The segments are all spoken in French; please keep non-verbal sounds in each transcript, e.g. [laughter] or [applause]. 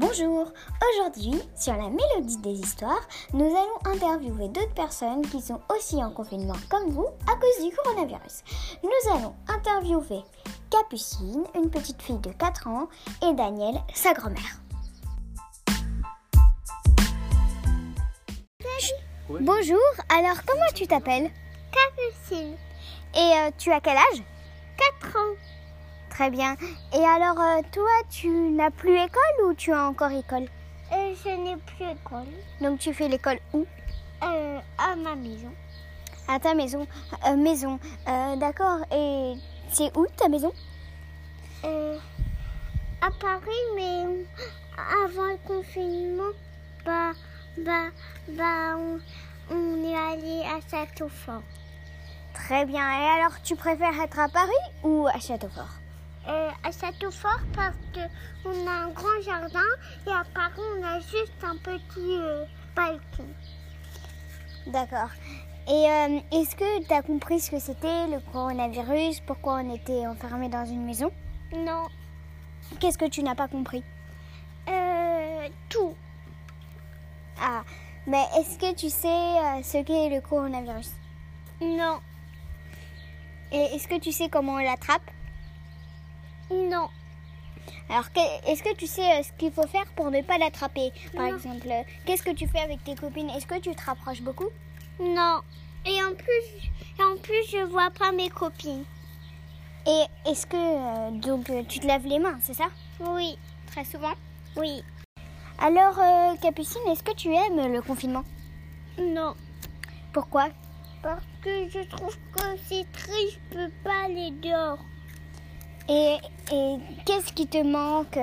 Bonjour, aujourd'hui sur la mélodie des histoires, nous allons interviewer d'autres personnes qui sont aussi en confinement comme vous à cause du coronavirus. Nous allons interviewer Capucine, une petite fille de 4 ans, et Daniel, sa grand-mère. Bonjour, alors comment tu t'appelles? Capucine, Et euh, tu as quel âge? 4 ans. Très bien. Et alors euh, toi, tu n'as plus école ou tu as encore école Euh, je n'ai plus école. Donc tu fais l'école où? Euh, à ma maison. À ta maison. Euh, maison. D'accord. Et c'est où ta maison? À Paris, mais avant le confinement, bah, bah, bah, on, on est allé à Châteaufort. Très bien. Et alors tu préfères être à Paris ou à Châteaufort? Euh, à Châteaufort parce que on a un grand jardin et à Paris on a juste un petit euh, balcon. D'accord. Et euh, est-ce que tu as compris ce que c'était le coronavirus? Pourquoi on était enfermé dans une maison? Non, Qu'est-ce que tu n'as pas compris? Euh, tout. Ah, mais est-ce que tu sais ce qu'est le coronavirus? Non, Et est-ce que tu sais comment on l'attrape? Non, Alors, est-ce que tu sais euh, ce qu'il faut faire pour ne pas l'attraper Par Non. exemple, euh, qu'est-ce que tu fais avec tes copines? Est-ce que tu te rapproches beaucoup? Non. Et en plus, et en plus je vois pas mes copines. Et est-ce que euh, donc tu te laves les mains, c'est ça? Oui, Très souvent. oui, Alors, euh, Capucine, est-ce que tu aimes le confinement? Non. Pourquoi? Parce que je trouve que c'est triste, je peux pas aller dehors. Et, et qu'est-ce qui te manque?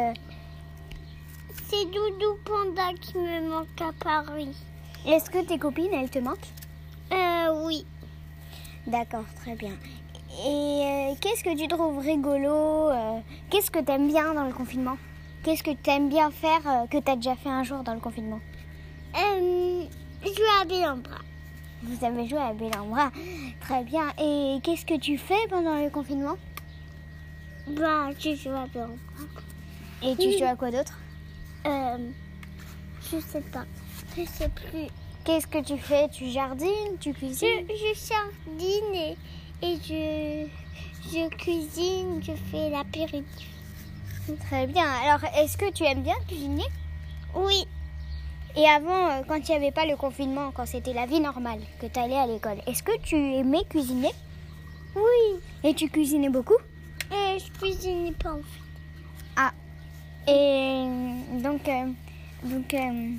C'est Doudou Panda qui me manque à Paris. Est-ce que tes copines, elles te manquent? Euh, oui. D'accord, très bien. Et euh, qu'est-ce que tu trouves rigolo euh, Qu'est-ce que tu aimes bien dans le confinement? Qu'est-ce que tu aimes bien faire euh, que tu as déjà fait un jour dans le confinement? Euh, jouer à Bélambra. Vous avez joué à Bélambra. Très bien. Et qu'est-ce que tu fais pendant le confinement? Bah, je joue à Bélambra. Et tu joues à quoi d'autre Euh, je sais pas. Je sais plus. Qu'est-ce que tu fais? Tu jardines? Tu cuisines? je jardine et, et je, je cuisine, je fais l'apéritif. Très bien. Alors, est-ce que tu aimes bien cuisiner? Oui, Et avant, euh, quand il n'y avait pas le confinement, quand c'était la vie normale, que tu allais à l'école, est-ce que tu aimais cuisiner? Oui. Et tu cuisinais beaucoup? Je cuisine pas en fait. Ah. Et euh, donc, euh, donc, euh,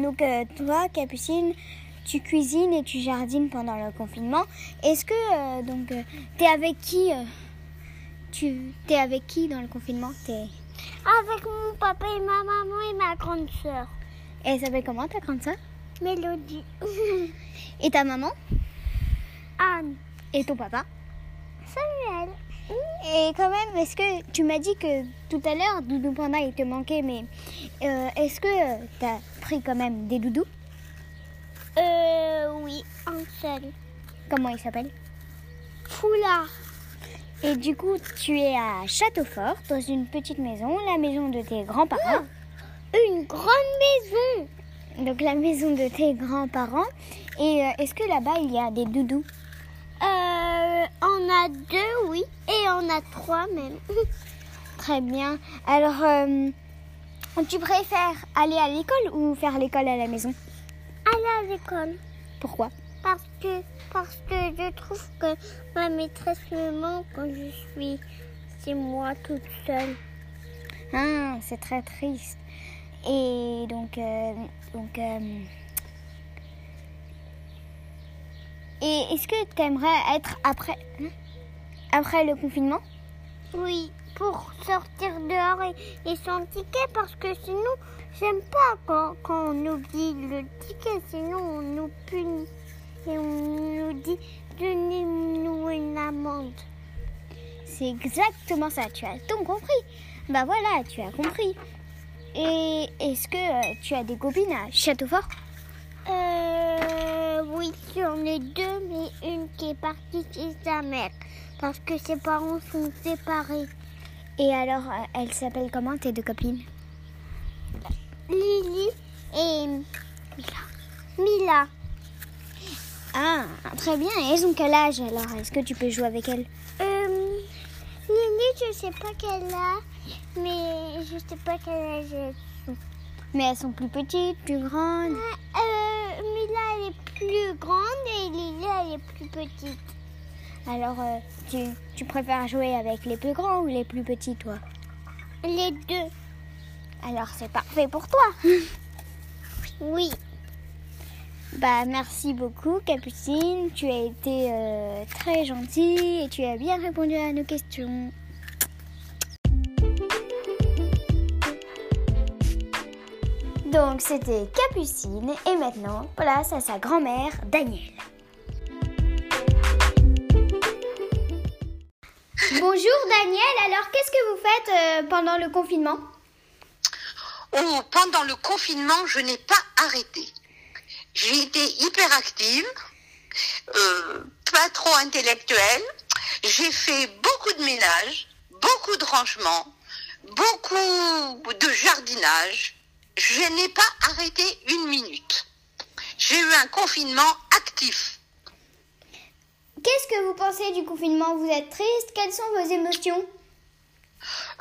donc euh, toi, Capucine, tu cuisines et tu jardines pendant le confinement. Est-ce que donc t'es avec qui Tu t'es avec qui dans le confinement? T'es Avec mon papa et ma maman et ma grande sœur. Et elle s'appelle comment ta grande sœur? Mélodie. [laughs] Et ta maman? Anne. Et ton papa? Et quand même, est-ce que tu m'as dit que tout à l'heure, Doudou Panda, il te manquait, mais euh, est-ce que tu as pris quand même des doudous? Euh, oui, un seul. Comment il s'appelle? Foulard. Et du coup, tu es à Châteaufort, dans une petite maison, la maison de tes grands-parents. Une grande maison. Donc la maison de tes grands-parents. Et euh, est-ce que là-bas, il y a des doudous? On a deux, oui. Et on a trois même. [laughs] Très bien. Alors, euh, tu préfères aller à l'école ou faire l'école à la maison? Aller à l'école. Pourquoi? Parce que, parce que je trouve que ma maîtresse me manque quand je suis chez moi toute seule. Ah, c'est très triste. Et donc, euh, donc, euh, et est-ce que tu aimerais être après, hein, après le confinement? Oui, pour sortir dehors et, et sans ticket parce que sinon, j'aime pas quand, quand on oublie le ticket, sinon on nous punit et on nous dit donnez-nous une amende. C'est exactement ça. Tu as tout compris. Bah voilà, tu as compris. Et est-ce que euh, tu as des copines à Châteaufort? Ai deux, mais une qui est partie chez sa mère parce que ses parents sont séparés. Et alors, euh, elles s'appellent comment tes deux copines? Lily et Mila. Ah, très bien. Et elles ont quel âge alors? Est-ce que tu peux jouer avec elles? Euh, Lily, je sais pas quelle âge, mais je sais pas quel âge elles sont. Mais elles sont plus petites, plus grandes. Euh, elle plus grande et elle est plus petite. Alors, euh, tu, tu préfères jouer avec les plus grands ou les plus petits, toi? Les deux. Alors, c'est parfait pour toi. [laughs] Oui. Bah, merci beaucoup, Capucine. Tu as été euh, très gentille et tu as bien répondu à nos questions. Donc, c'était Capucine et maintenant, place à sa grand-mère, Danielle. Bonjour Daniel, alors qu'est-ce que vous faites euh, pendant le confinement? Oh, pendant le confinement, je n'ai pas arrêté. J'ai été hyperactive, euh, pas trop intellectuelle. J'ai fait beaucoup de ménage, beaucoup de rangement, beaucoup de jardinage. Je n'ai pas arrêté une minute. J'ai eu un confinement actif. Qu'est-ce que vous pensez du confinement? Vous êtes triste? Quelles sont vos émotions?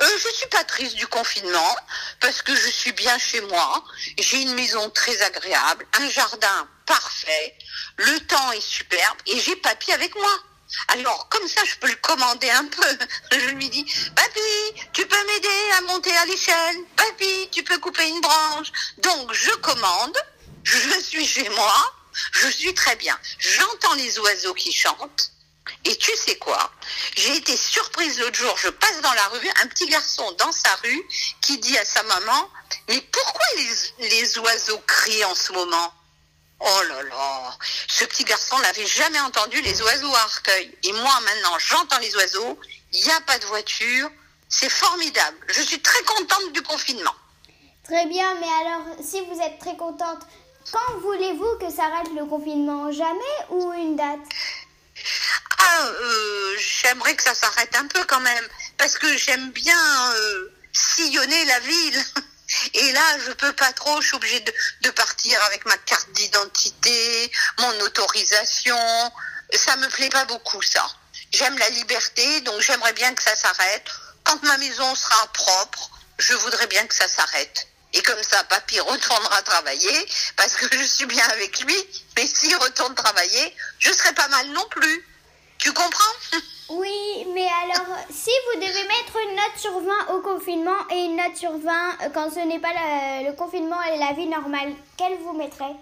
Euh, je suis pas triste du confinement parce que je suis bien chez moi. J'ai une maison très agréable, un jardin parfait, le temps est superbe et j'ai papy avec moi. Alors comme ça, je peux le commander un peu. [laughs] Je lui dis, papy, tu peux m'aider à monter à l'échelle. Papy, tu peux couper une branche. Donc je commande. Je suis chez moi. Je suis très bien. J'entends les oiseaux qui chantent. Et tu sais quoi? J'ai été surprise l'autre jour, je passe dans la rue, un petit garçon dans sa rue qui dit à sa maman, mais pourquoi les, les oiseaux crient en ce moment? Oh là là, ce petit garçon n'avait jamais entendu les oiseaux à Arcueil. Et moi maintenant, j'entends les oiseaux, il n'y a pas de voiture, c'est formidable. Je suis très contente du confinement. Très bien, mais alors si vous êtes très contente, quand voulez-vous que s'arrête le confinement? Jamais ou une date? Ah, euh, j'aimerais que ça s'arrête un peu quand même, parce que j'aime bien euh, sillonner la ville. [laughs] Et là, je peux pas trop, je suis obligée de, partir avec ma carte d'identité, mon autorisation. Ça me plaît pas beaucoup, ça. J'aime la liberté, donc j'aimerais bien que ça s'arrête. Quand ma maison sera propre, je voudrais bien que ça s'arrête. Et comme ça, papy retournera travailler, parce que je suis bien avec lui. Mais s'il retourne travailler, je serai pas mal non plus. Tu comprends? Oui, mais alors si vous devez mettre une note sur 20 au confinement et une note sur 20 euh, quand ce n'est pas le, confinement et la vie normale, quelle vous mettrez?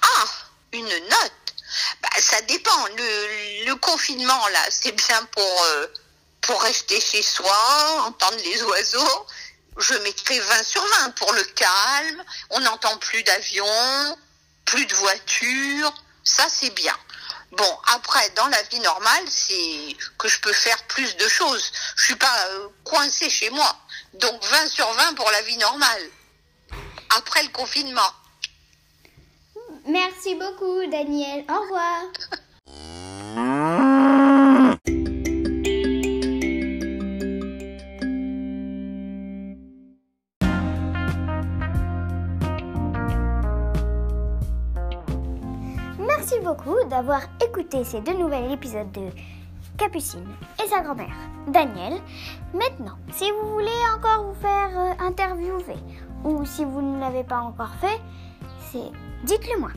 Ah, une note? Bah, Ça dépend. Le, confinement, là, c'est bien pour, euh, pour rester chez soi, entendre les oiseaux. Je mettrai 20 sur 20 pour le calme. On n'entend plus d'avions, plus de voitures. Ça, c'est bien. Bon, après, dans la vie normale, c'est que je peux faire plus de choses. Je suis pas euh, coincée chez moi. Donc 20 sur 20 pour la vie normale. Après le confinement. Merci beaucoup Daniel, au revoir. Merci beaucoup d'avoir écouté ces deux nouveaux épisodes de Capucine et sa grand-mère, Daniel. Maintenant, si vous voulez encore vous faire euh, interviewer ou si vous ne l'avez pas encore fait, c'est dites-le moi.